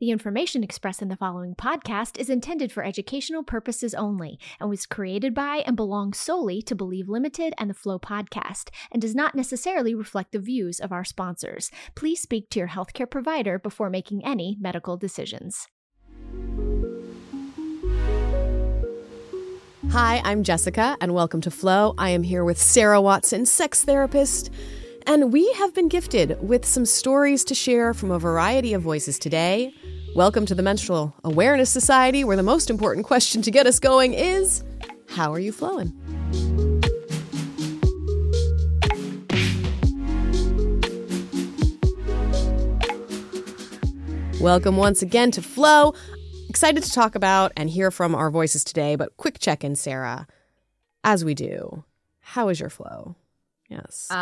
The information expressed in the following podcast is intended for educational purposes only and was created by and belongs solely to Believe Limited and the Flow podcast and does not necessarily reflect the views of our sponsors. Please speak to your healthcare provider before making any medical decisions. Hi, I'm Jessica, and welcome to Flow. I am here with Sarah Watson, sex therapist. And we have been gifted with some stories to share from a variety of voices today. Welcome to the Menstrual Awareness Society, where the most important question to get us going is How are you flowing? Welcome once again to Flow. Excited to talk about and hear from our voices today, but quick check in, Sarah. As we do, how is your flow? Yes. Uh,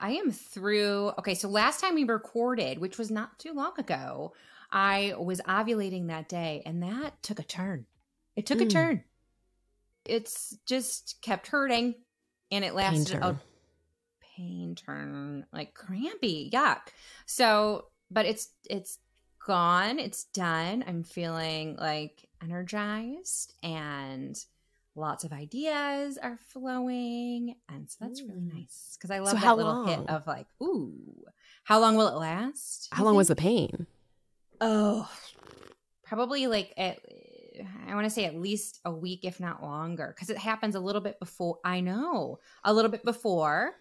I am through. Okay, so last time we recorded, which was not too long ago, I was ovulating that day, and that took a turn. It took mm. a hmm. turn. It's just kept hurting, and it lasted pain a pain turn, like crampy, yuck. So, but it's it's gone. It's done. I'm feeling like energized and lots of ideas are flowing and so that's really nice because i love so that little long? hit of like ooh how long will it last how long think? was the pain oh probably like at, i want to say at least a week if not longer because it happens a little bit before i know a little bit before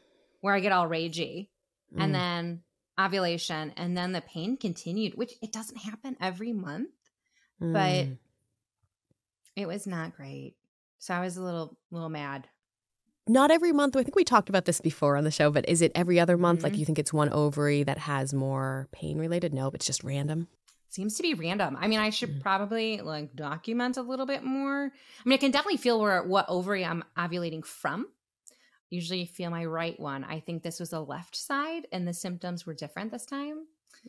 where i get all ragey mm. and then ovulation and then the pain continued which it doesn't happen every month mm. but it was not great so I was a little little mad. Not every month. I think we talked about this before on the show, but is it every other month? Mm-hmm. Like you think it's one ovary that has more pain related? Nope, it's just random. Seems to be random. I mean, I should mm. probably like document a little bit more. I mean, I can definitely feel where what ovary I'm ovulating from. Usually feel my right one. I think this was the left side and the symptoms were different this time.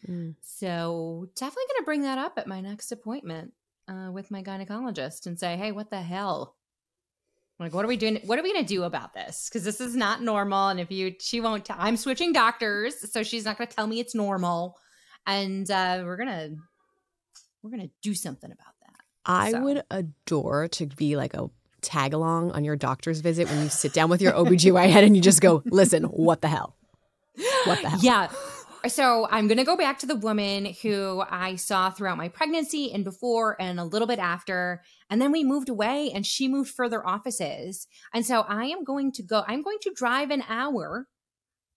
Mm. So definitely going to bring that up at my next appointment uh, with my gynecologist and say, hey, what the hell? Like what are we doing? What are we going to do about this? Because this is not normal and if you she won't i i'm switching doctors so she's not going to tell me it's normal. And uh we're gonna we're gonna do something about that. I so. would adore to be like a tag along on your doctor's visit when you sit down with your obgyn and you just go listen what the hell? What the hell? Yeah so I'm going to go back to the woman who I saw throughout my pregnancy and before and a little bit after. And then we moved away and she moved further offices. And so I am going to go, I'm going to drive an hour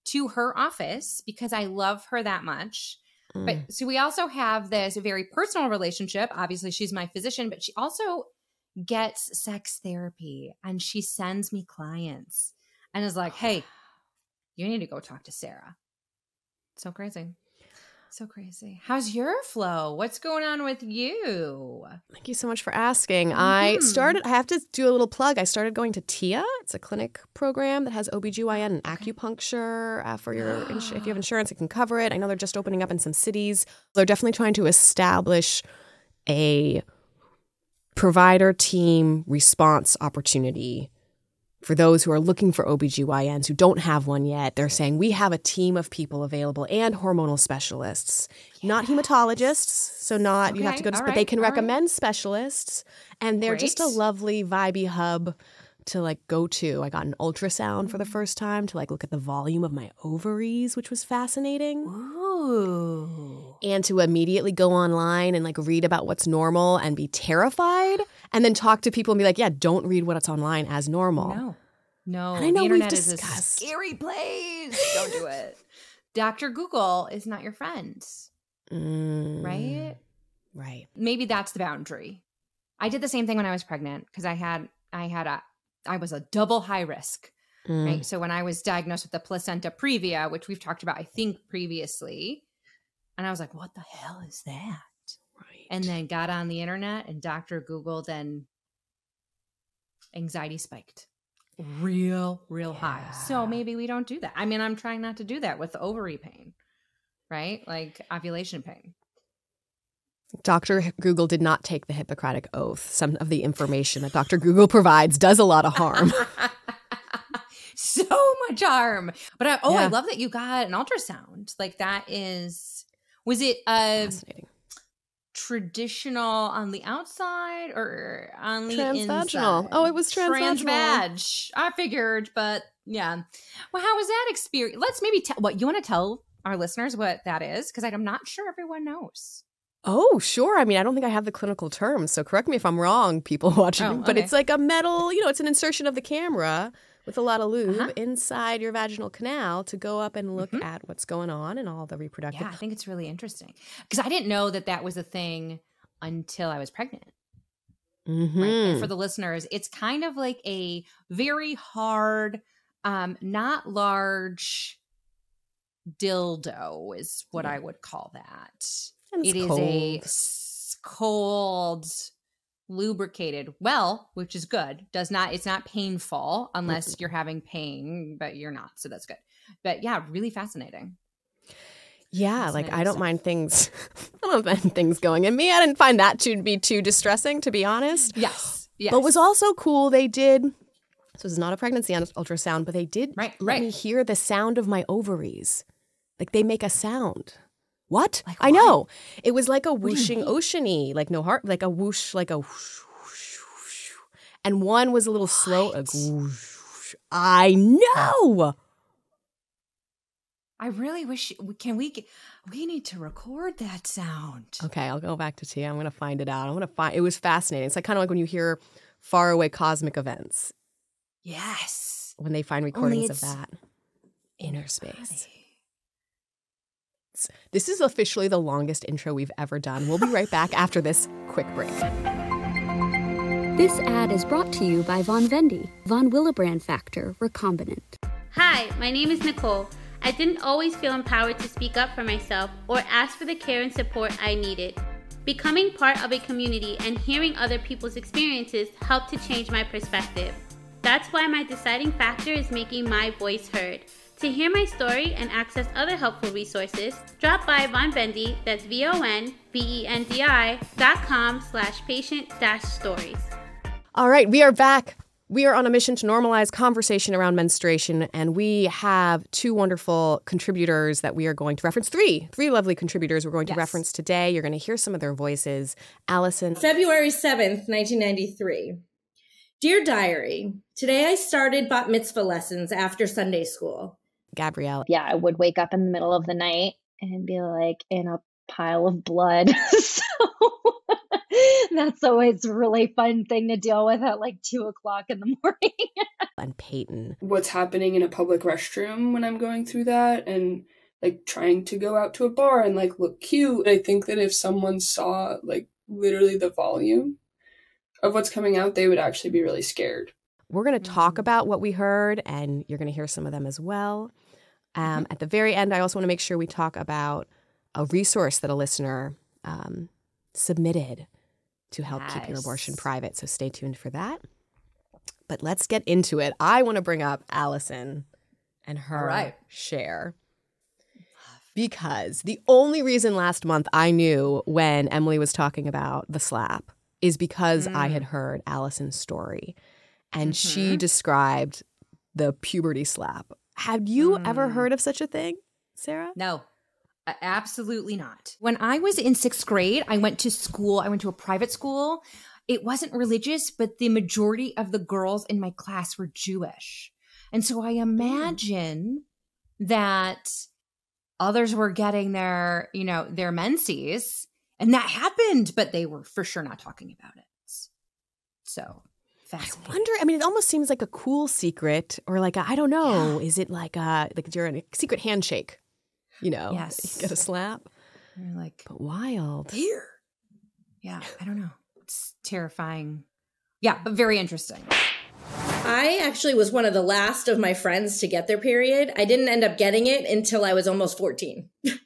to her office because I love her that much. Mm. But so we also have this very personal relationship. Obviously, she's my physician, but she also gets sex therapy and she sends me clients and is like, hey, you need to go talk to Sarah. So crazy. So crazy. How's your flow? What's going on with you? Thank you so much for asking. Mm-hmm. I started, I have to do a little plug. I started going to TIA. It's a clinic program that has OBGYN and acupuncture uh, for your, if you have insurance, it can cover it. I know they're just opening up in some cities. They're definitely trying to establish a provider team response opportunity for those who are looking for OBGYNs who don't have one yet, they're saying we have a team of people available and hormonal specialists, yes. not hematologists. So, not okay. you have to go to, but right. they can All recommend right. specialists. And they're Great. just a lovely, vibey hub to like go to. I got an ultrasound for the mm. first time to like look at the volume of my ovaries, which was fascinating. Ooh. And to immediately go online and like read about what's normal and be terrified and then talk to people and be like, yeah, don't read what's online as normal. No. No. And I know the internet is a scary place. don't do it. Dr. Google is not your friend. Mm, right? Right. Maybe that's the boundary. I did the same thing when I was pregnant because I had I had a I was a double high risk. Mm. Right. So when I was diagnosed with the placenta previa, which we've talked about, I think previously, and I was like, what the hell is that? Right. And then got on the internet and Dr. Google then anxiety spiked real, real yeah. high. So maybe we don't do that. I mean, I'm trying not to do that with the ovary pain, right? Like ovulation pain. Dr. Google did not take the Hippocratic Oath. Some of the information that Dr. Google provides does a lot of harm. so much harm. But I, oh, yeah. I love that you got an ultrasound. Like that is was it a traditional on the outside or on the transvaginal. inside? Oh, it was transvaginal. Transvag. I figured, but yeah. Well, how was that experience? Let's maybe tell what you want to tell our listeners what that is because I'm not sure everyone knows. Oh, sure. I mean, I don't think I have the clinical terms, so correct me if I'm wrong, people watching. Oh, But it's like a metal, you know, it's an insertion of the camera with a lot of lube Uh-huh. inside your vaginal canal to go up and look Mhm. at what's going on and all the reproductive. Yeah, I think it's really interesting because I didn't know that that was a thing until I was pregnant. Mhm. Right. For the listeners, it's kind of like a very hard, um, not large dildo is what I would call that. And It is cold. a cold, lubricated well, which is good. Does not it's not painful unless you're having pain, but you're not, so that's good. But yeah, really fascinating. Yeah, like I don't stuff. mind things. I don't mind things going in me. I didn't find that to be too distressing, to be honest. Yes. Yes. But was also cool, they did. So this is not a pregnancy ultrasound, but they did Right, let right. me hear the sound of my ovaries. Like they make a sound. What? Like I what? know. It was like a whooshing oceany, like no heart, like a whoosh, like a whoosh, whoosh, whoosh. And one was a little slow. Like whoosh, whoosh. I know. I really wish can we get, we need to record that sound. Okay, I'll go back to Tia. I'm gonna find it out. I'm gonna find. It was fascinating. It's like kind of like when you hear faraway cosmic events Yes. when they find recordings of that inner space. Body. This is officially the longest intro we've ever done. We'll be right back after this quick break. This ad is brought to you by Vonvendi, Von Willebrand Factor Recombinant. Hi, my name is Nicole. I didn't always feel empowered to speak up for myself or ask for the care and support I needed. Becoming part of a community and hearing other people's experiences helped to change my perspective. That's why my deciding factor is making my voice heard. To hear my story and access other helpful resources, drop by Vonvendi, that's V-O-N-V-E-N-D-I dot com slash patient dash stories. All right, we are back. We are on a mission to normalize conversation around menstruation, and we have two wonderful contributors that we are going to reference. Three, three lovely contributors we're going to Yes. reference today. You're going to hear some of their voices. Allison, February 7th, 1993. Dear Diary, today I started bat mitzvah lessons after Sunday school. Gabrielle, yeah, I would wake up in the middle of the night and be like in a pile of blood. so that's always a really fun thing to deal with at like two o'clock in the morning. and Peyton. what's happening in a public restroom when I'm going through that and like trying to go out to a bar and like look cute. I think that if someone saw like literally the volume of what's coming out, they would actually be really scared. We're going to talk Mhm. about what we heard, and you're going to hear some of them as well. Um, At the very end, I also want to make sure we talk about a resource that a listener um, submitted to help keep your abortion private. So stay tuned for that. But let's get into it. I want to bring up Allison and her right. share. Because the only reason last month I knew when Emily was talking about the slap is because I Mm. had heard Allison's story and she Mhm. described the puberty slap. Have you ever Mm. heard of such a thing, Sarah? No, absolutely not. When I was in sixth grade, I went to school. I went to a private school. It wasn't religious, but the majority of the girls in my class were Jewish. And so I imagine that others were getting their, you know, their menses, and that happened, but they were for sure not talking about it. So I wonder. I mean, it almost seems like a cool secret, or like I I don't know. Is it like a like you're in a secret handshake? You know, Yes. you get a slap, You're like, but wild. here. Yeah, I don't know. It's terrifying. Yeah, but very interesting. I actually was one of the last of my friends to get their period. I didn't end up getting it until I was almost 14. Gotcha.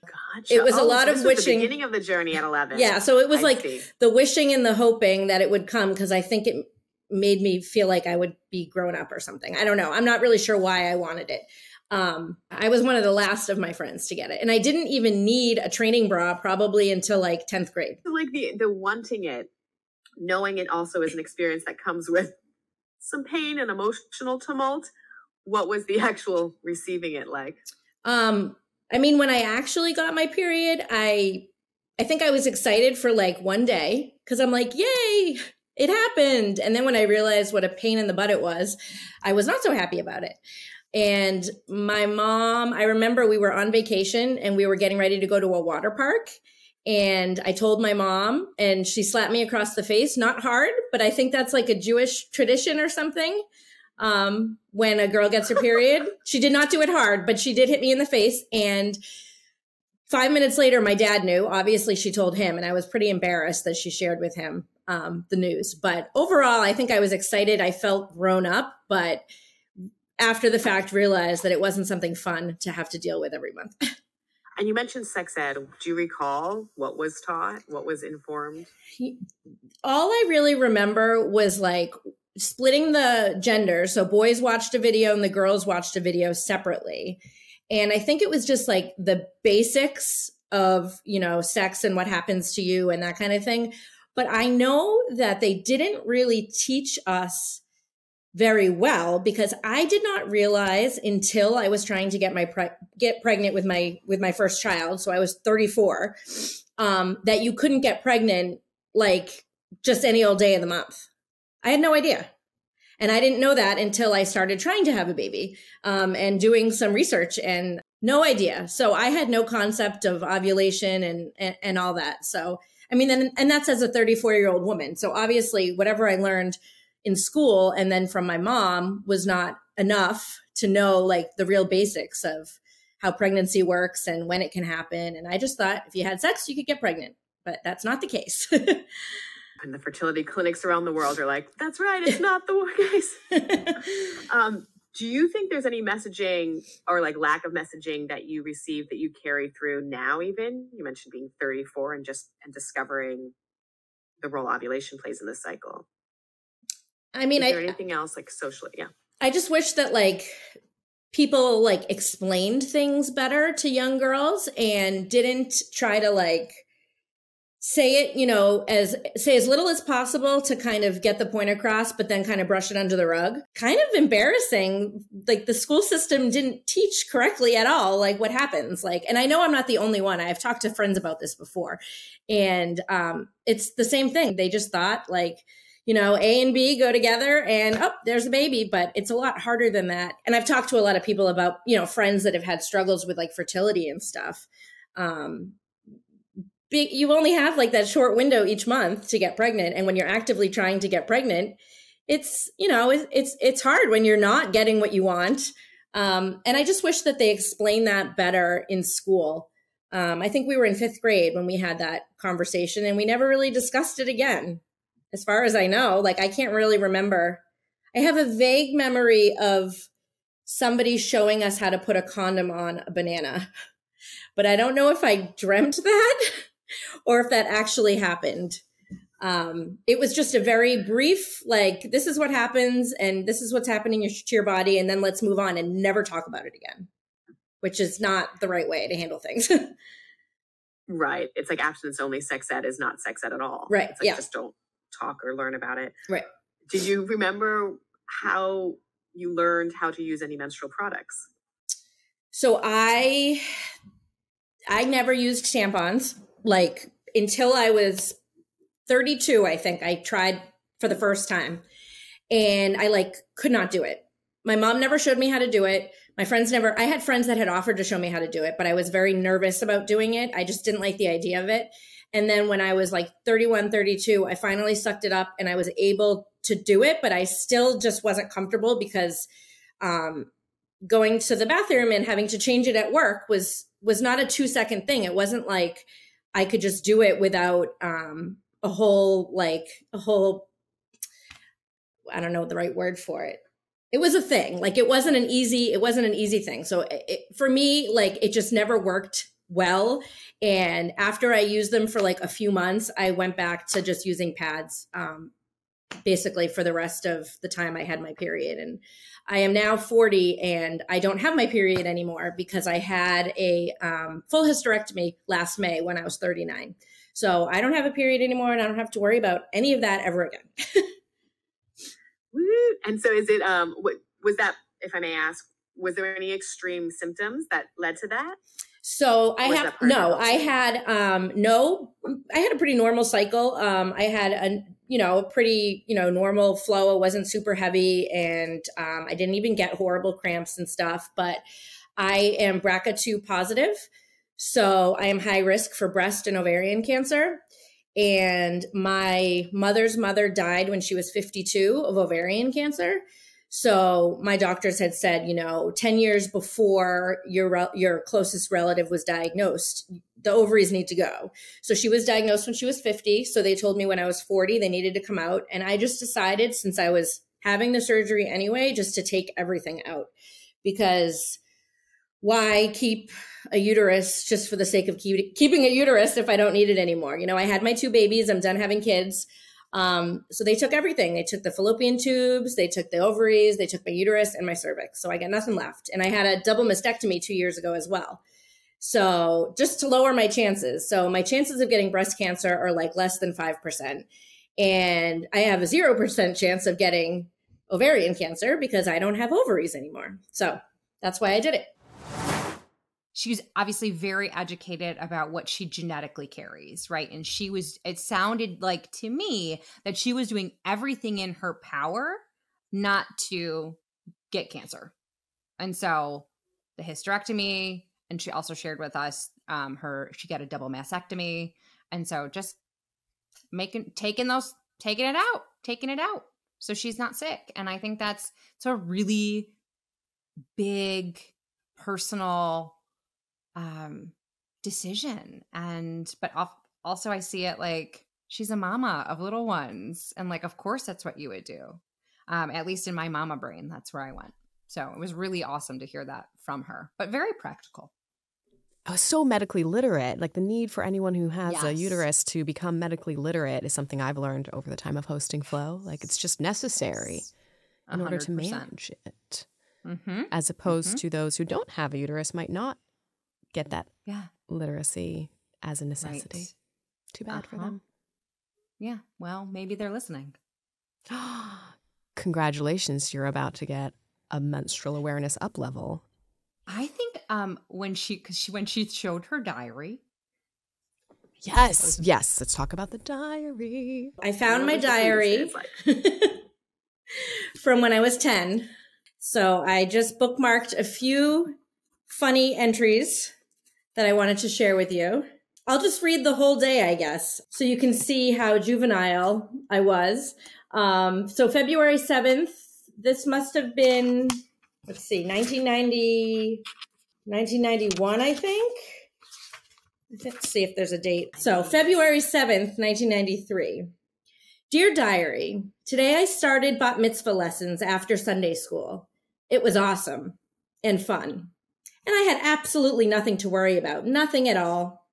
It was a Oh, lot so of this was wishing. The beginning of the journey at eleven. Yeah, so it was I like see. the wishing and the hoping that it would come because I think it made me feel like I would be grown up or something. I don't know. I'm not really sure why I wanted it. Um, I was one of the last of my friends to get it, and I didn't even need a training bra probably until like 10th grade. like the the wanting it, knowing it also is an experience that comes with some pain and emotional tumult. What was the actual receiving it like? Um, I mean, when I actually got my period, I I think I was excited for like one day because I'm like, yay, it happened. And then when I realized what a pain in the butt it was, I was not so happy about it. And my mom, I remember we were on vacation and we were getting ready to go to a water park. And I told my mom, and she slapped me across the face, not hard, but I think that's like a Jewish tradition or something. Um, when a girl gets her period, she did not do it hard, but she did hit me in the face. And five minutes later, my dad knew. Obviously, she told him, and I was pretty embarrassed that she shared with him um, the news. But overall, I think I was excited. I felt grown up, but after the fact, realized that it wasn't something fun to have to deal with every month. And you mentioned sex ed. Do you recall what was taught? What was informed? All I really remember was like splitting the gender. So boys watched a video and the girls watched a video separately. And I think it was just like the basics of, you know, sex and what happens to you and that kind of thing. But I know that they didn't really teach us very well because I did not realize until I was trying to get my pre- get pregnant with my with my first child. So I was 34, um, that you couldn't get pregnant like just any old day of the month. I had no idea. And I didn't know that until I started trying to have a baby um, and doing some research and no idea. So I had no concept of ovulation and, and, and all that. So, I mean, and, and that's as a 34 year old woman. So obviously, whatever I learned in school and then from my mom was not enough to know like the real basics of how pregnancy works and when it can happen. And I just thought if you had sex, you could get pregnant, but that's not the case. and the fertility clinics around the world are like, that's right, it's not the case. um, do you think there's any messaging or like lack of messaging that you received that you carry through now even you mentioned being 34 and just and discovering the role ovulation plays in the cycle I mean, Is there I, anything else like socially? Yeah. I just wish that like people like explained things better to young girls and didn't try to like say it, you know, as say as little as possible to kind of get the point across, but then kind of brush it under the rug. Kind of embarrassing. Like the school system didn't teach correctly at all, like what happens. Like, and I know I'm not the only one. I've talked to friends about this before. And um, it's the same thing. They just thought like, you know, A and B go together and oh, there's a baby, but it's a lot harder than that. And I've talked to a lot of people about, you know, friends that have had struggles with like fertility and stuff. Um, you only have like that short window each month to get pregnant. And when you're actively trying to get pregnant, it's, you know, it's, it's hard when you're not getting what you want. Um, and I just wish that they explained that better in school. Um, I think we were in fifth grade when we had that conversation and we never really discussed it again as far as I know. Like I can't really remember. I have a vague memory of somebody showing us how to put a condom on a banana. But I don't know if I dreamt that or if that actually happened. Um, it was just a very brief, like, this is what happens and this is what's happening to your body, and then let's move on and never talk about it again, which is not the right way to handle things. right. It's like abstinence only sex ed is not sex ed at all. Right. It's like yeah. just don't talk or learn about it. Right. Do you remember how you learned how to use any menstrual products? So I I never used tampons like until I was 32 I think I tried for the first time and I like could not do it. My mom never showed me how to do it. My friends never I had friends that had offered to show me how to do it, but I was very nervous about doing it. I just didn't like the idea of it. And then when I was like 31, 32, I finally sucked it up and I was able to do it, but I still just wasn't comfortable because um, going to the bathroom and having to change it at work was was not a two second thing. It wasn't like I could just do it without um, a whole like a whole I don't know the right word for it. It was a thing. Like it wasn't an easy it wasn't an easy thing. So it, for me like it just never worked well. And after I used them for like a few months, I went back to just using pads um, basically for the rest of the time I had my period. And I am now 40 and I don't have my period anymore because I had a um, full hysterectomy last May when I was 39. So I don't have a period anymore and I don't have to worry about any of that ever again. and so is it, um, what was that, if I may ask, was there any extreme symptoms that led to that? So I have that part of no, I had um no I had a pretty normal cycle. Um I had a you know, a pretty, you know, normal flow. It wasn't super heavy and um I didn't even get horrible cramps and stuff, but I am BRCA2 positive. So I am high risk for breast and ovarian cancer. And my mother's mother died when she was 52 of ovarian cancer. So my doctors had said, you know, 10 years before your your closest relative was diagnosed, the ovaries need to go. So she was diagnosed when she was 50, so they told me when I was 40 they needed to come out and I just decided since I was having the surgery anyway just to take everything out because why keep a uterus just for the sake of keep, keeping a uterus if I don't need it anymore? You know, I had my two babies, I'm done having kids. Um, so they took everything. They took the fallopian tubes, they took the ovaries, they took my uterus and my cervix. So I got nothing left. And I had a double mastectomy two years ago as well. So just to lower my chances. So my chances of getting breast cancer are like less than 5%. And I have a 0% chance of getting ovarian cancer because I don't have ovaries anymore. So that's why I did it. She's obviously very educated about what she genetically carries, right? And she was, it sounded like to me that she was doing everything in her power not to get cancer. And so the hysterectomy, and she also shared with us um, her, she got a double mastectomy. And so just making, taking those, taking it out, taking it out. So she's not sick. And I think that's, it's a really big personal um decision. And but also i see it like she's a mama of little ones and like of course that's what you would do. Um at least in my mama brain that's where i went. So it was really awesome to hear that from her but very practical. I was so medically literate. Like the need for anyone who has a uterus to become medically literate is something I've learned over the time of hosting Flow. Like it's just necessary in order to manage it, mm-hmm. as opposed to those who don't have a uterus might not get that yeah literacy as a necessity. right Too bad for Uh-huh. them. yeah well maybe they're listening Congratulations, you're about to get a menstrual awareness up level. i think um when she because she when she showed her diary Yes, yes. Let's talk about the diary. I found my What does the diary from when I was 10. So I just bookmarked a few funny entries that I wanted to share with you. I'll just read the whole day, I guess, so you can see how juvenile I was. Um, so February 7th, this must have been, let's see, 1990, 1991, I think. Let's see if there's a date. So, February 7th, 1993. Dear Diary, today I started bat mitzvah lessons after Sunday school. It was awesome and fun. And I had absolutely nothing to worry about, nothing at all.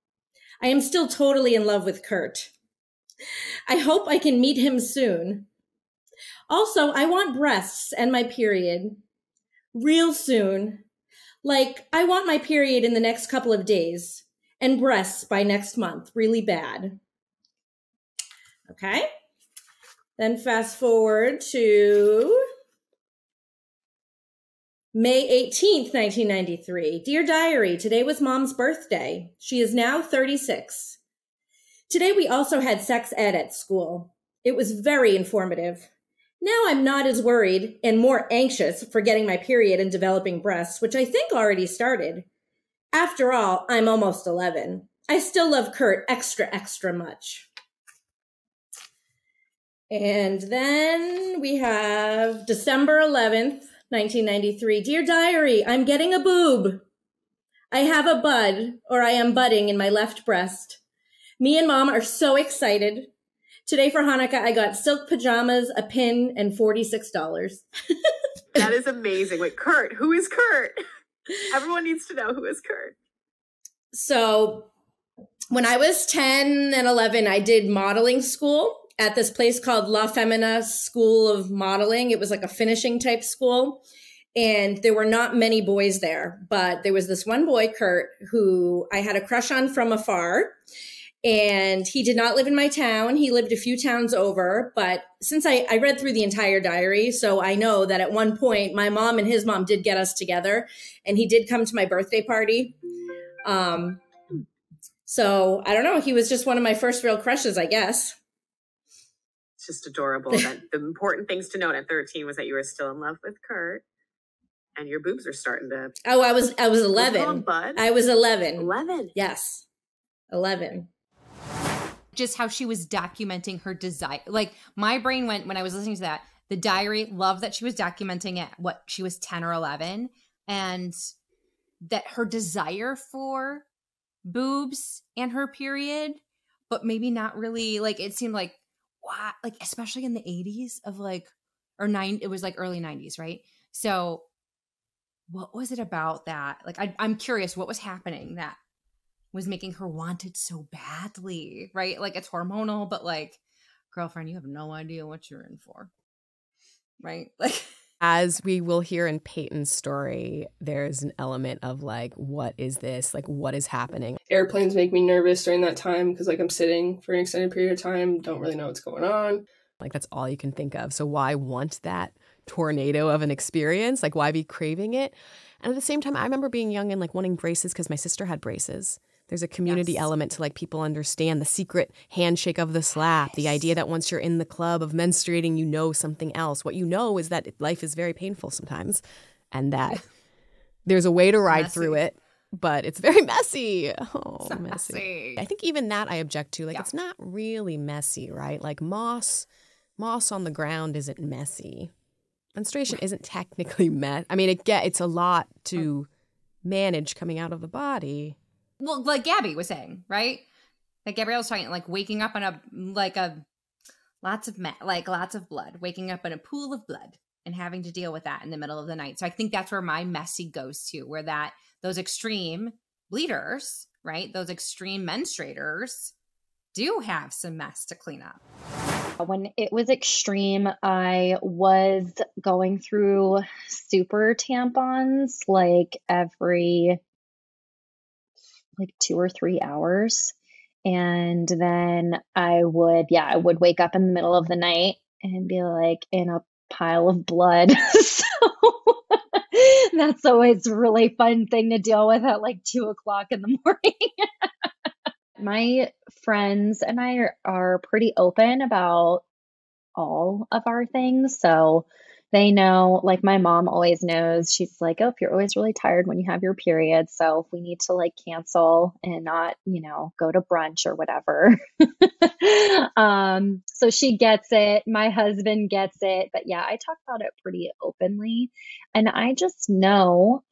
I am still totally in love with Kurt. I hope I can meet him soon. Also, I want breasts and my period. Real soon. Like, I want my period in the next couple of days and breasts by next month, really bad. Okay. Then fast forward to May 18th, 1993. Dear Diary, today was mom's birthday. She is now 36. Today we also had sex ed at school. It was very informative. Now I'm not as worried and more anxious for getting my period and developing breasts, which I think already started. After all, I'm almost 11. I still love Kurt extra, extra much. And then we have December 11th, 1993. Dear Diary, I'm getting a boob. I have a bud, or I am budding in my left breast. Me and mom are so excited. Today for Hanukkah, I got silk pajamas, a pin, and $46. that is amazing. Wait, Kurt, who is Kurt? Everyone needs to know who is Kurt. So when I was 10 and 11, I did modeling school at this place called La Femina School of Modeling. It was like a finishing type school. And there were not many boys there, but there was this one boy, Kurt, who I had a crush on from afar. And he did not live in my town. He lived a few towns over. But since I, I read through the entire diary, so I know that at one point my mom and his mom did get us together. And he did come to my birthday party. Um, so I don't know. He was just one of my first real crushes, I guess. It's just adorable. that the important things to note at 13 was that you were still in love with Kurt and your boobs are starting to. Oh, I was I was eleven. called, bud? I was eleven. 11. Yes, eleven. just how she was documenting her desire. Like my brain went when I was listening to that, the diary, love that she was documenting it, what she was 10 or 11, and that her desire for boobs and her period, but maybe not really like it seemed like what like especially in the 80s of like or nine it was like early 90s, right? So what was it about that? Like I, I'm curious what was happening that was making her want it so badly, right? Like it's hormonal, but like, girlfriend, you have no idea what you're in for, right? Like, As we will hear in Peyton's story, there's an element of like, what is this? Like, what is happening? Airplanes make me nervous during that time because like I'm sitting for an extended period of time, don't really know what's going on. Like, that's all you can think of. So, why want that tornado of an experience? Like, why be craving it? And at the same time, I remember being young and like wanting braces because my sister had braces. There's a community Yes. element to like people understand the secret handshake of the slap, the idea that once you're in the club of menstruating, you know something else. What you know is that life is very painful sometimes and that there's a way to ride through it, but it's very messy. Oh, So messy. messy. I think even that I object to. Like Yeah. it's not really messy, right? Like moss moss on the ground isn't messy. Menstruation isn't technically mess. I mean, it get it's a lot to mm. manage coming out of the body. Well, like Gabby was saying, right? Like Gabrielle was talking, like waking up in a like a lots of like lots of blood, waking up in a pool of blood, and having to deal with that in the middle of the night. So I think that's where my messy goes to, where that those extreme bleeders, right? Those extreme menstruators do have some mess to clean up. When it was extreme, I was going through super tampons like every like two or three hours. And then I would, yeah, I would wake up in the middle of the night and be like in a pile of blood. so that's always a really fun thing to deal with at like two o'clock in the morning. My friends and I are, are pretty open about all of our things. So they know, like my mom always knows, she's like, oh, if you're always really tired when you have your period. So if we need to like cancel and not, you know, go to brunch or whatever. um, so she gets it. My husband gets it. But yeah, I talk about it pretty openly. And I just know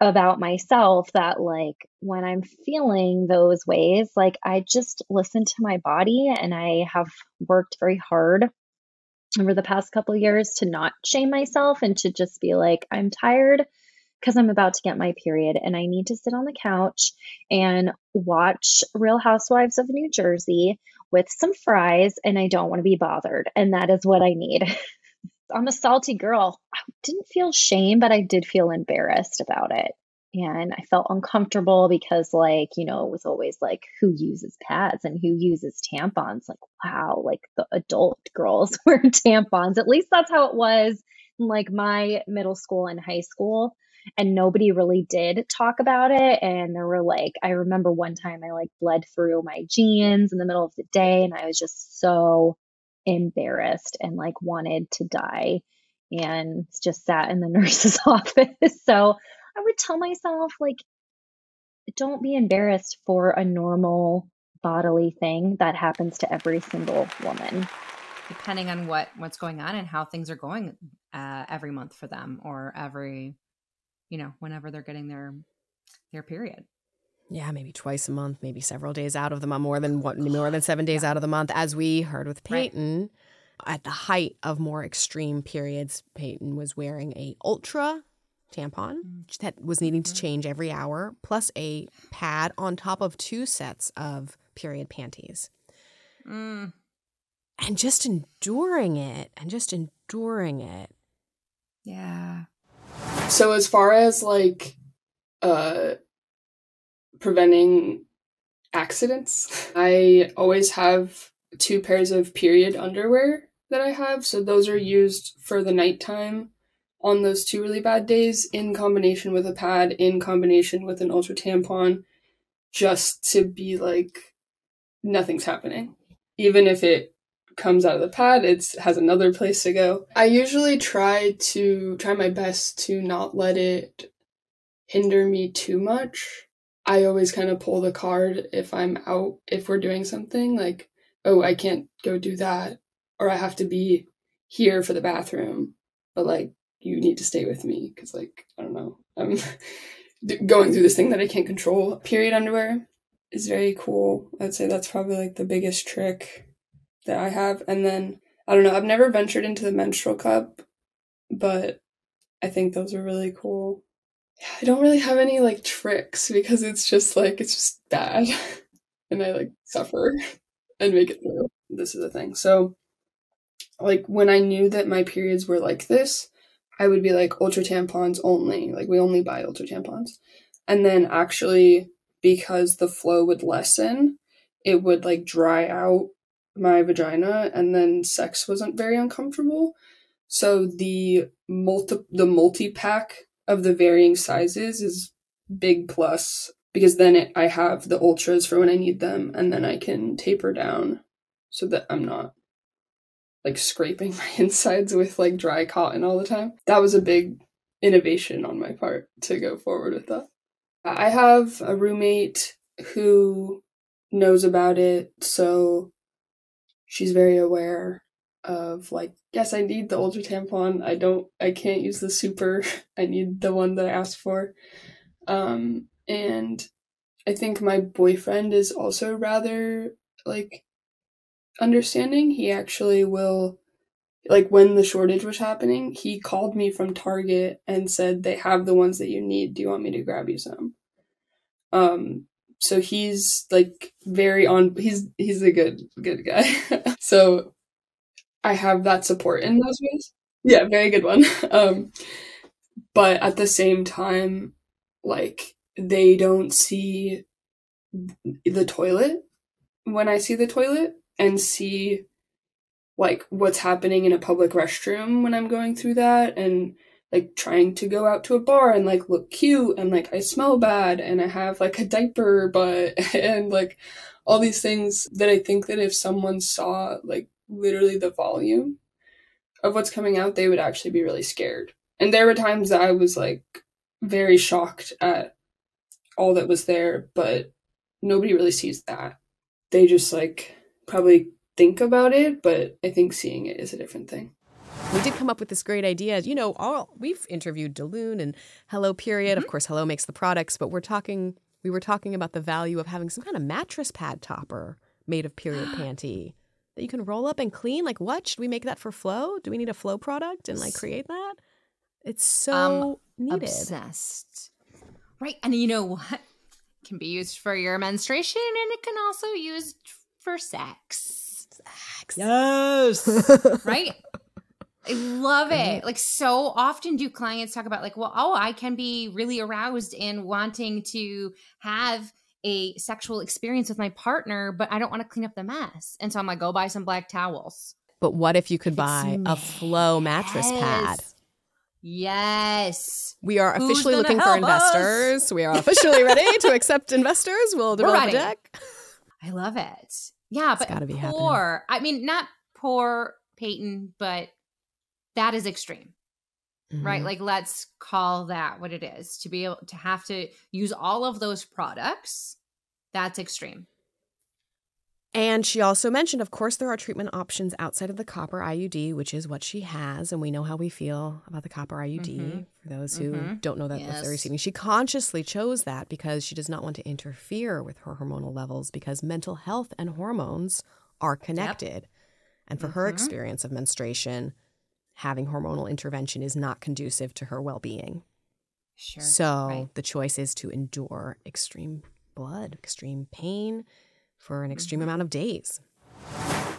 about myself that like when I'm feeling those ways, like I just listen to my body and I have worked very hard over the past couple years to not shame myself and to just be like, I'm tired because I'm about to get my period and I need to sit on the couch and watch Real Housewives of New Jersey with some fries and I don't want to be bothered. And that is what I need. I'm a salty girl. I didn't feel shame, but I did feel embarrassed about it. And I felt uncomfortable because, like, you know, it was always like, who uses pads and who uses tampons? Like, wow, like the adult girls wear tampons. At least that's how it was in like my middle school and high school. And nobody really did talk about it. And there were like, I remember one time I like bled through my jeans in the middle of the day and I was just so embarrassed and like wanted to die and just sat in the nurse's office. So I would tell myself, like, don't be embarrassed for a normal bodily thing that happens to every single woman. depending on what what's going on and how things are going uh, every month for them or every you know whenever they're getting their their period Yeah, maybe twice a month, maybe several days out of the month, more than what, more than seven days out of the month, as we heard with Right. Peyton. At the height of more extreme periods, Peyton was wearing a ultra tampon that was needing to change every hour, plus a pad on top of two sets of period panties, mm, and just enduring it, and just enduring it. yeah. So as far as like uh preventing accidents, I always have two pairs of period underwear that I have. So those are used for the nighttime on those two really bad days in combination with a pad, in combination with an ultra tampon. just to be like nothing's happening. Even if it comes out of the pad, it has another place to go. I usually try to try my best to not let it hinder me too much. I always kind of pull the card if I'm out, if we're doing something like, oh, I can't go do that, or I have to be here for the bathroom, but like, you need to stay with me because, like, I don't know, I'm going through this thing that I can't control. Period underwear is very cool. I'd say that's probably like the biggest trick that I have. And then I don't know, I've never ventured into the menstrual cup, but I think those are really cool. I don't really have any like tricks because it's just like it's just bad. and I like suffer and make it through. This is the thing. So like when I knew that my periods were like this, I would be like ultra tampons only. Like we only buy ultra tampons. And then actually because the flow would lessen, it would like dry out my vagina and then sex wasn't very uncomfortable. So the multi the multi pack of the varying sizes is big plus because then it, I have the ultras for when I need them and then I can taper down so that I'm not like scraping my insides with like dry cotton all the time. That was a big innovation on my part to go forward with that. I have a roommate who knows about it, so she's very aware of like, yes, I need the ultra tampon. I don't, I can't use the super. I need the one that I asked for. Um, and I think my boyfriend is also rather like understanding. He actually will, like, when the shortage was happening, he called me from Target and said, They have the ones that you need. Do you want me to grab you some? Um, so he's like very on he's he's a good good guy so i have that support in those ways yeah very good one um but at the same time like they don't see the toilet when i see the toilet and see like what's happening in a public restroom when i'm going through that and like trying to go out to a bar and like look cute and like I smell bad and I have like a diaper but and like all these things that I think that if someone saw like literally the volume of what's coming out they would actually be really scared. And there were times that I was like very shocked at all that was there but nobody really sees that. They just like probably think about it but I think seeing it is a different thing we did come up with this great idea. You know, all we've interviewed Daloon and Hello Period. Mm-hmm. Of course, Hello makes the products, but we're talking. We were talking about the value of having some kind of mattress pad topper made of period panty that you can roll up and clean. Like, what should we make that for Flow? Do we need a Flow product and like create that? It's so um, needed. Obsessed. Right, and you know what? It can be used for your menstruation, and it can also used for sex. Sex. Yes. right. I love it. Like so often do clients talk about like, well, oh, I can be really aroused and wanting to have a sexual experience with my partner, but I don't want to clean up the mess. And so I'm like, go buy some black towels. But what if you could buy a flow mattress yes. pad? Yes. We are officially looking for investors. Us? We are officially ready to accept investors. We'll develop a deck. I love it. Yeah, it's but gotta be poor. Happening. I mean, not poor Peyton, but that is extreme. Mm-hmm. Right? Like let's call that what it is. To be able to have to use all of those products, that's extreme. And she also mentioned, of course, there are treatment options outside of the copper IUD, which is what she has. And we know how we feel about the copper IUD mm-hmm. for those who mm-hmm. don't know that yes. what they're receiving. She consciously chose that because she does not want to interfere with her hormonal levels because mental health and hormones are connected. Yep. And for mm-hmm. her experience of menstruation, having hormonal intervention is not conducive to her well being. Sure. So right. the choice is to endure extreme blood, extreme pain for an extreme mm-hmm. amount of days.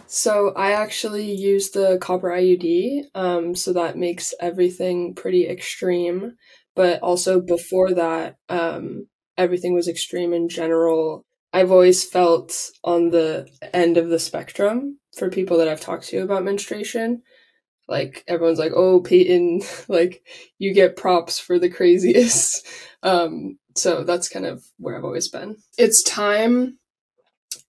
So I actually use the copper IUD, um, so that makes everything pretty extreme. But also before that, um, everything was extreme in general. I've always felt on the end of the spectrum for people that I've talked to about menstruation like everyone's like oh peyton like you get props for the craziest um so that's kind of where I've always been. It's time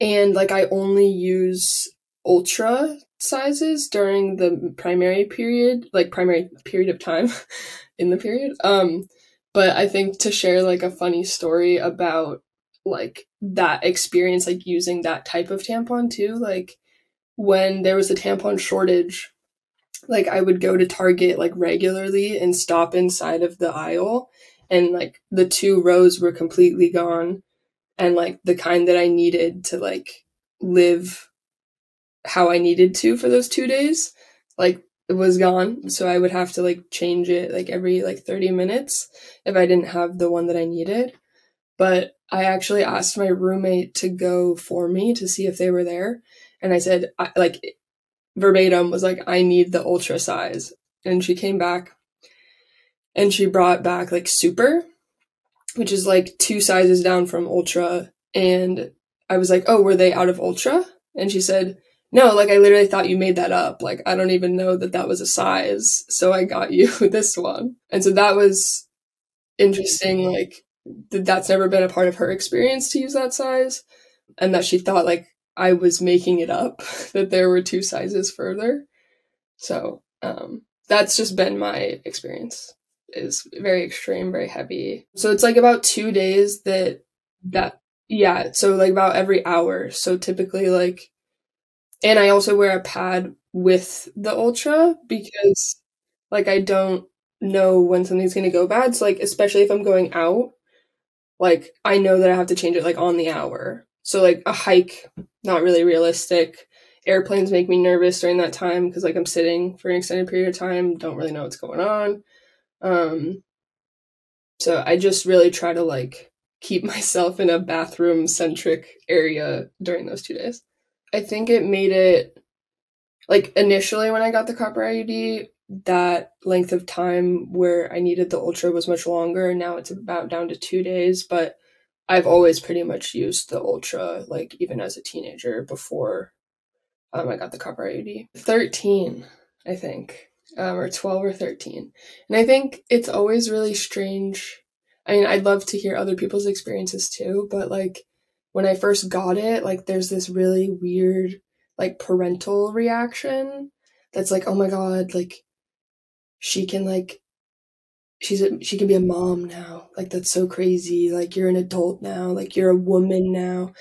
and like I only use ultra sizes during the primary period, like primary period of time in the period. Um but I think to share like a funny story about like that experience like using that type of tampon too, like when there was a tampon shortage, like I would go to Target like regularly and stop inside of the aisle and like the two rows were completely gone and like the kind that I needed to like live how I needed to for those 2 days like it was gone. So I would have to like change it like every like 30 minutes if I didn't have the one that I needed. But I actually asked my roommate to go for me to see if they were there and I said I, like verbatim was like I need the ultra size. And she came back and she brought back like super which is like two sizes down from ultra and I was like, "Oh, were they out of ultra?" And she said, "No, like I literally thought you made that up. Like I don't even know that that was a size. So I got you this one." And so that was interesting like that's never been a part of her experience to use that size and that she thought like I was making it up that there were two sizes further. So, um that's just been my experience is very extreme, very heavy. So it's like about 2 days that that yeah, so like about every hour. So typically like and I also wear a pad with the ultra because like I don't know when something's to go bad. So like especially if I'm going out, like I know that I have to change it like on the hour. So like a hike not really realistic. Airplanes make me nervous during that time because like I'm sitting for an extended period of time, don't really know what's going on. Um so I just really try to like keep myself in a bathroom centric area during those 2 days. I think it made it like initially when I got the copper IUD, that length of time where I needed the ultra was much longer. Now it's about down to two days, but I've always pretty much used the ultra, like even as a teenager before um, I got the copper IUD. 13, I think, um, or 12 or 13. And I think it's always really strange. I mean, I'd love to hear other people's experiences too, but like when I first got it, like there's this really weird, like parental reaction that's like, oh my God, like she can like she's a, she can be a mom now like that's so crazy like you're an adult now like you're a woman now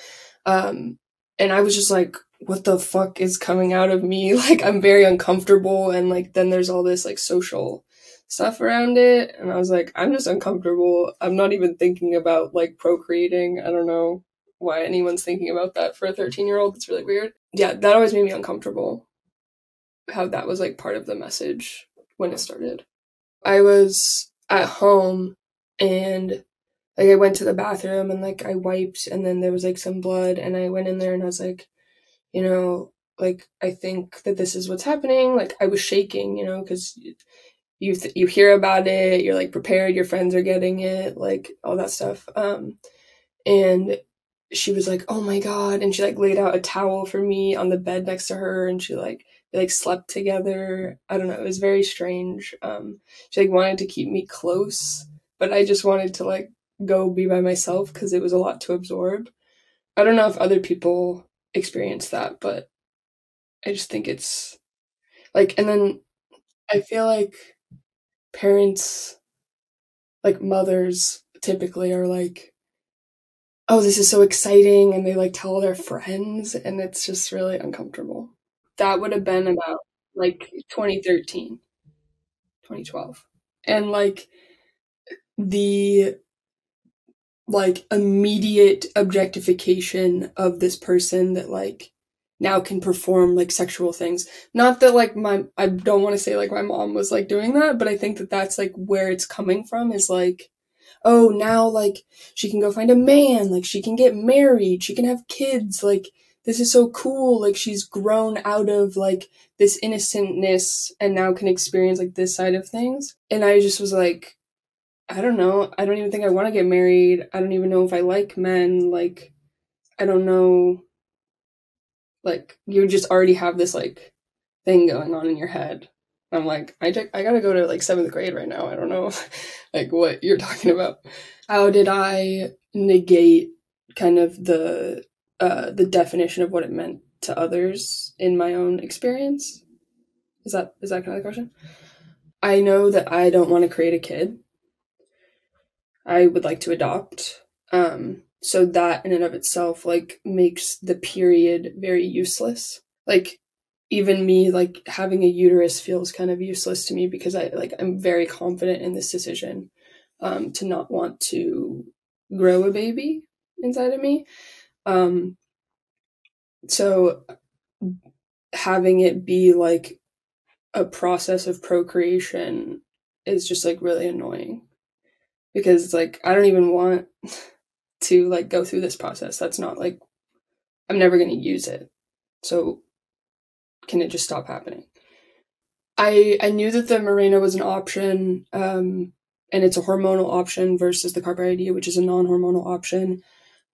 um and i was just like what the fuck is coming out of me? Like i'm very uncomfortable. And like then there's all this like social stuff around it. And i was like i'm just uncomfortable. I'm not even thinking about like procreating. I don't know why anyone's thinking about that for a 13 year old it's really weird. Yeah that always made me uncomfortable how that was like part of the message when it started. I was at home and like I went to the bathroom and like I wiped and then there was like some blood and I went in there and I was like, you know, like I think that this is what's happening. Like I was shaking, you know, because you th- you hear about it, you're like prepared, your friends are getting it, like all that stuff. Um, and she was like, "Oh my god!" and she like laid out a towel for me on the bed next to her, and she like like slept together. I don't know. It was very strange. Um, she like wanted to keep me close, but I just wanted to like go be by myself because it was a lot to absorb. I don't know if other people experience that, but I just think it's like, and then I feel like parents, like mothers, typically are like, oh, this is so exciting. And they like tell their friends, and it's just really uncomfortable that would have been about like 2013 2012 and like the like immediate objectification of this person that like now can perform like sexual things. Not that like my i don't want to say like my mom was like doing that but i think that that's like where it's coming from is like oh now like she can go find a man like she can get married she can have kids like this is so cool like she's grown out of like this innocentness and now can experience like this side of things. And i just was like i don't know i don't even think i want to get married i don't even know if i like men like i don't know like you just already have this like thing going on in your head I'm like, I, I gotta go to like seventh grade right now. I don't know like what you're talking about. How did I negate kind of the uh, the definition of what it meant to others in my own experience? Is that is that kind of the question? I know that I don't want to create a kid. I would like to adopt. Um, so that in and of itself like makes the period very useless. Like even me like having a uterus feels kind of useless to me because I like I'm very confident in this decision um, to not want to grow a baby inside of me. Um, so having it be like a process of procreation is just like really annoying because it's like I don't even want to like go through this process. That's not like I'm never going to use it. So can it just stop happening? I I knew that the Mirena was an option, um, and it's a hormonal option versus the copper which is a non-hormonal option.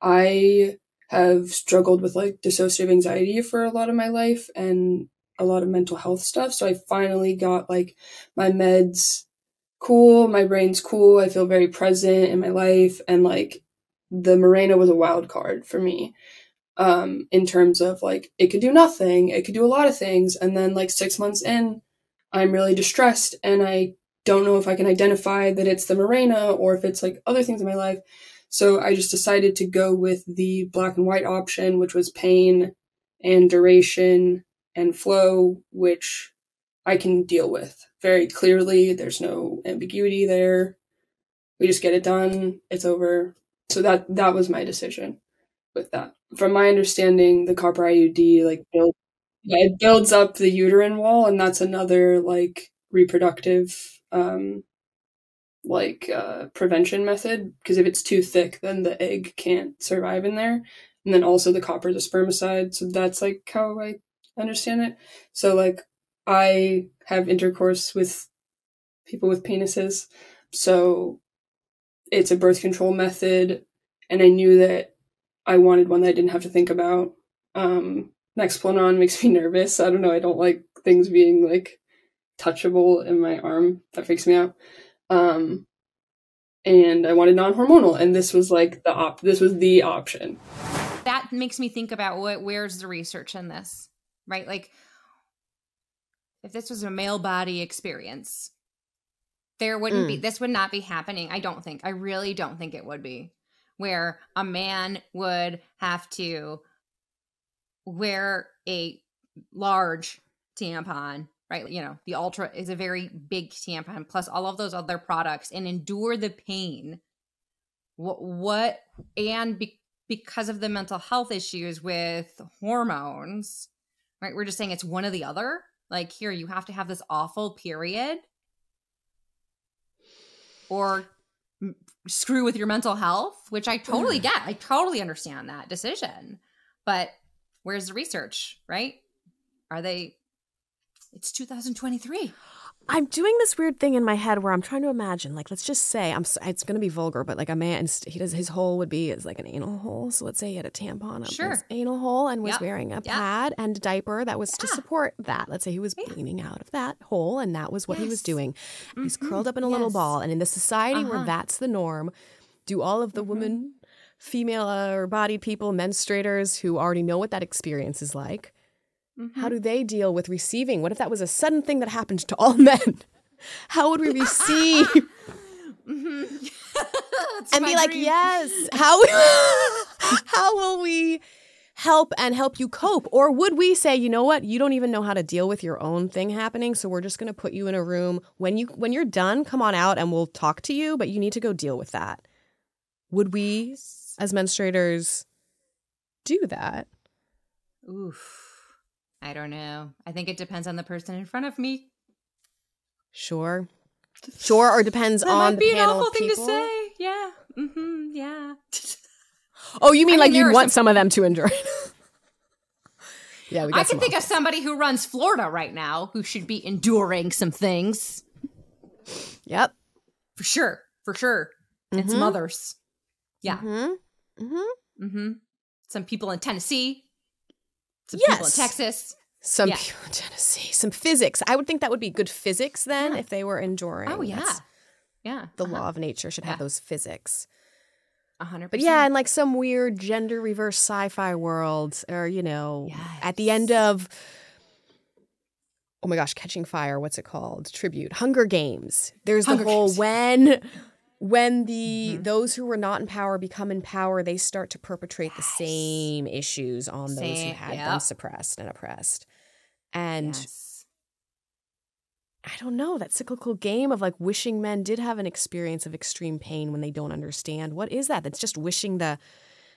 I have struggled with like dissociative anxiety for a lot of my life and a lot of mental health stuff. So I finally got like my meds cool, my brain's cool, I feel very present in my life, and like the Mirena was a wild card for me um, in terms of like it could do nothing, it could do a lot of things, and then like six months in, I'm really distressed and I don't know if I can identify that it's the Mirena or if it's like other things in my life. So I just decided to go with the black and white option, which was pain and duration and flow, which I can deal with very clearly. There's no ambiguity there. We just get it done. It's over. So that that was my decision with that from my understanding, the copper IUD like build, yeah, it builds up the uterine wall, and that's another like reproductive um like uh prevention method because if it's too thick then the egg can't survive in there and then also the copper is a spermicide so that's like how i understand it so like i have intercourse with people with penises so it's a birth control method and i knew that I wanted one that I didn't have to think about. Um, Nexplanon makes me nervous. I don't know. I don't like things being like touchable in my arm. That freaks me out. Um, and I wanted non-hormonal, and this was like the op. This was the option. That makes me think about what where's the research in this, right? Like, if this was a male body experience, there wouldn't mm. be. This would not be happening. I don't think. I really don't think it would be where a man would have to wear a large tampon, right? You know, the Ultra is a very big tampon, plus all of those other products, and endure the pain. What, what and be, because of the mental health issues with hormones, right? We're just saying it's one or the other. Like, here, you have to have this awful period. Or screw with your mental health, which I totally mm. get. I totally understand that decision. But where's the research, right? Are they it's 2023. I'm doing this weird thing in my head where I'm trying to imagine, like, let's just say I'm. It's going to be vulgar, but like a man, he does his hole would be is like an anal hole. So let's say he had a tampon up sure. his anal hole and was yep. wearing a yep. pad and a diaper that was yeah. to support that. Let's say he was yeah. bleeding out of that hole, and that was what yes. he was doing. Mm-hmm. He's curled up in a yes. little ball, and in the society uh-huh. where that's the norm, do all of the mm-hmm. women, female uh, or bodied people, menstruators who already know what that experience is like? Mm-hmm. How do they deal with receiving? What if that was a sudden thing that happened to all men? How would we receive? mm-hmm. and be like, dream. yes. How how will we help and help you cope? Or would we say, you know what, you don't even know how to deal with your own thing happening, so we're just going to put you in a room. When you when you're done, come on out and we'll talk to you, but you need to go deal with that. Would we, as menstruators, do that? Oof. I don't know. I think it depends on the person in front of me. Sure. Sure, or depends that on might be the panel an awful thing to say. Yeah. Mm-hmm. Yeah. Oh, you mean I like mean, you want some- some of them to endure? yeah, we got I can think of somebody who runs Florida right now who should be enduring some things. Yep. For sure. For sure. And some Mhm. others. Yeah. Mm-hmm. Mm-hmm. Mm-hmm. Some people in Tennessee. Some people in Yes. Texas. some Yeah. people in Tennessee, some physics. I would think that would be good physics then Yeah. if they were enduring. Oh, yeah. That's- Yeah. The uh-huh. law of nature should have those physics. A hundred But yeah, in like some weird gender reverse sci-fi world, or you know, at the end of oh my gosh, Catching Fire, what's it called? Tribute, Hunger Games. There's Hunger the whole Games. when when the those who were not in power become in power, they start to perpetrate the same issues on those who had been yep. suppressed and oppressed. And Yes. I don't know, that cyclical game of like wishing men did have an experience of extreme pain when they don't understand. What is that? That's just wishing the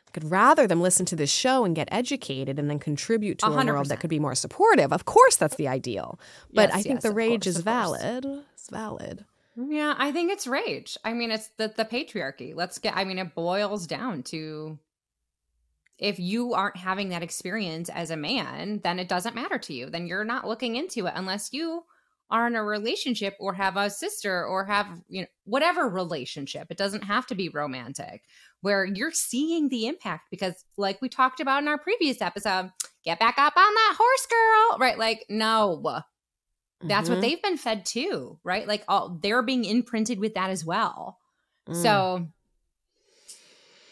I could rather them listen to this show and get educated and then contribute to A a, world that could be more supportive. Of course that's the ideal. But Yes, I think yes, the rage course, is valid. It's valid. Yeah, I think it's rage. I mean, it's the the patriarchy. Let's get. I mean, it boils down to if you aren't having that experience as a man, then it doesn't matter to you. Then you're not looking into it unless you are in a relationship or have a sister or have you know whatever relationship. It doesn't have to be romantic where you're seeing the impact because like we talked about in our previous episode, get back up on that horse girl, right? Like no. That's what Mhm. they've been fed too, right? Like all they're being imprinted with that as well. Mm. So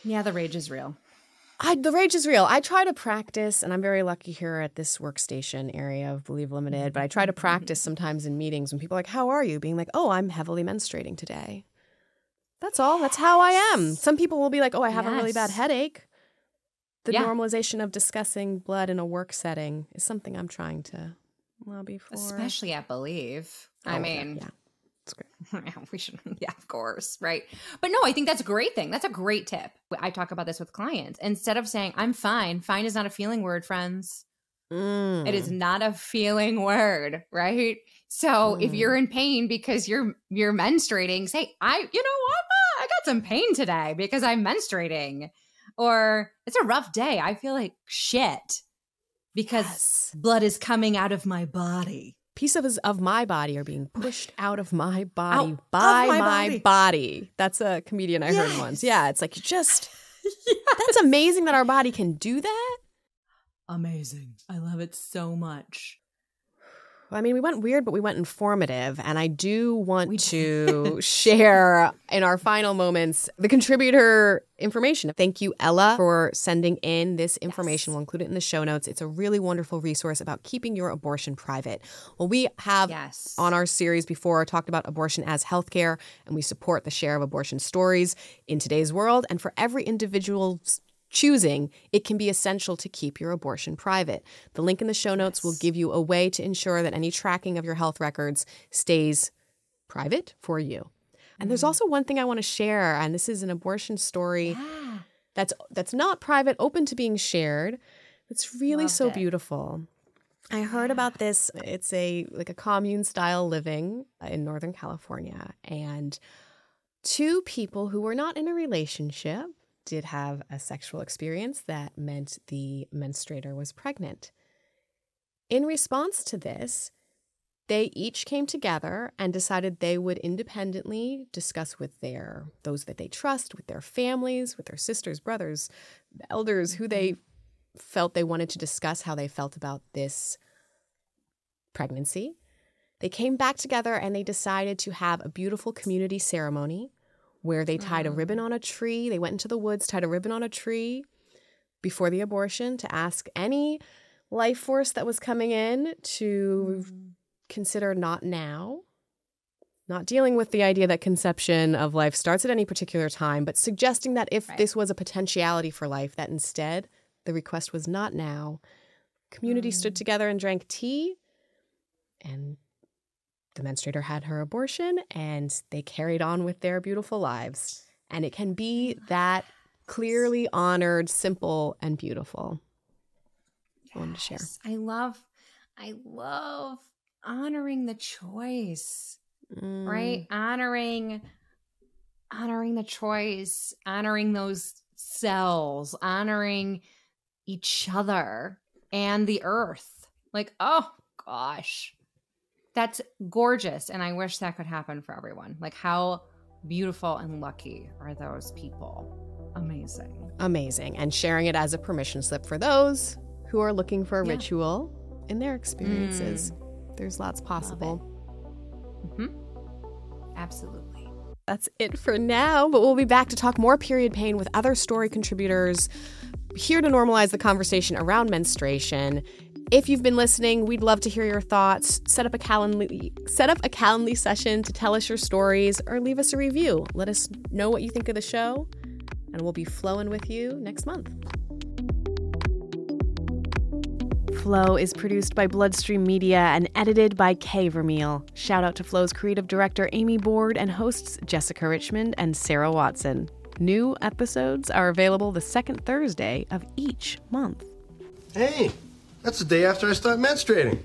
yeah, the rage is real. I, the rage is real. I try to practice, and I'm very lucky here at this workstation area of Believe Limited, but I try to practice sometimes in meetings when people are like, How are you? Being like, Oh, I'm heavily menstruating today. That's all. That's how I am. Some people will be like, Oh, I have a really bad headache. The Yeah. normalization of discussing blood in a work setting is something I'm trying to lobby for. Especially at Believe. Oh, I mean, yeah. It's great. yeah, we should, yeah, of course, right? But no, I think that's a great thing. That's a great tip. I talk about this with clients. Instead of saying, I'm fine, fine is not a feeling word, friends. Mm. It is not a feeling word, right? So if Mm. you're in pain because you're you're menstruating, say, I, you know what? I got some pain today because I'm menstruating. Or it's a rough day. I feel like shit because Yes. blood is coming out of my body. Pieces of my body are being pushed out of my body of by my my, body. body. That's a comedian I heard once. Yeah, it's like you just. That's amazing that our body can do that. Amazing. I love it so much. I mean, we went weird, but we went informative. And I do want We to share in our final moments the contributor information. Thank you, Ella, for sending in this information. Yes. We'll include it in the show notes. It's a really wonderful resource about keeping your abortion private. Well, we have Yes. on our series before talked about abortion as healthcare, and we support the share of abortion stories in today's world. And for every individual's choosing, it can be essential to keep your abortion private. The link in the show notes will give you a way to ensure that any tracking of your health records stays private for you. And there's mm. also one thing I want to share, and this is an abortion story Yeah. that's that's not private, open to being shared. It's really Loved so it. beautiful. I heard about this. It's a like a commune style living in Northern California, and two people who were not in a relationship did have a sexual experience that meant the menstruator was pregnant. In response to this, they each came together and decided they would independently discuss with their those that they trust, with their families, with their sisters, brothers, elders who they felt they wanted to discuss how they felt about this pregnancy. They came back together and they decided to have a beautiful community ceremony where they tied a mm-hmm. ribbon on a tree. They went into the woods, tied a ribbon on a tree before the abortion to ask any life force that was coming in to mm-hmm. consider not now, not dealing with the idea that conception of life starts at any particular time, but suggesting that if Right. this was a potentiality for life, that instead the request was not now. Community stood mm. together and drank tea, and the menstruator had her abortion, and they carried on with their beautiful lives. And it can be that clearly honored, simple, and beautiful. I wanted to share. I love, I love honoring the choice, right? Mm. Honoring, honoring the choice, honoring those cells, honoring each other and the earth. Like, oh gosh, that's gorgeous. And I wish that could happen for everyone. Like, how beautiful and lucky are those people? Amazing. Amazing. And sharing it as a permission slip for those who are looking for a Yeah. ritual in their experiences. Mm. There's lots possible. Mm-hmm. Absolutely. That's it for now, but we'll be back to talk more period pain with other story contributors here to normalize the conversation around menstruation. If you've been listening, we'd love to hear your thoughts. Set up a Calendly set up a Calendly session to tell us your stories or leave us a review. Let us know what you think of the show, and we'll be flowing with you next month. Flow is produced by Bloodstream Media and edited by Kay Vermeil. Shout out to Flow's creative director Amy Board and hosts Jessica Richmond and Sarah Watson. New episodes are available the second Thursday of each month. Hey, that's the day after I start menstruating.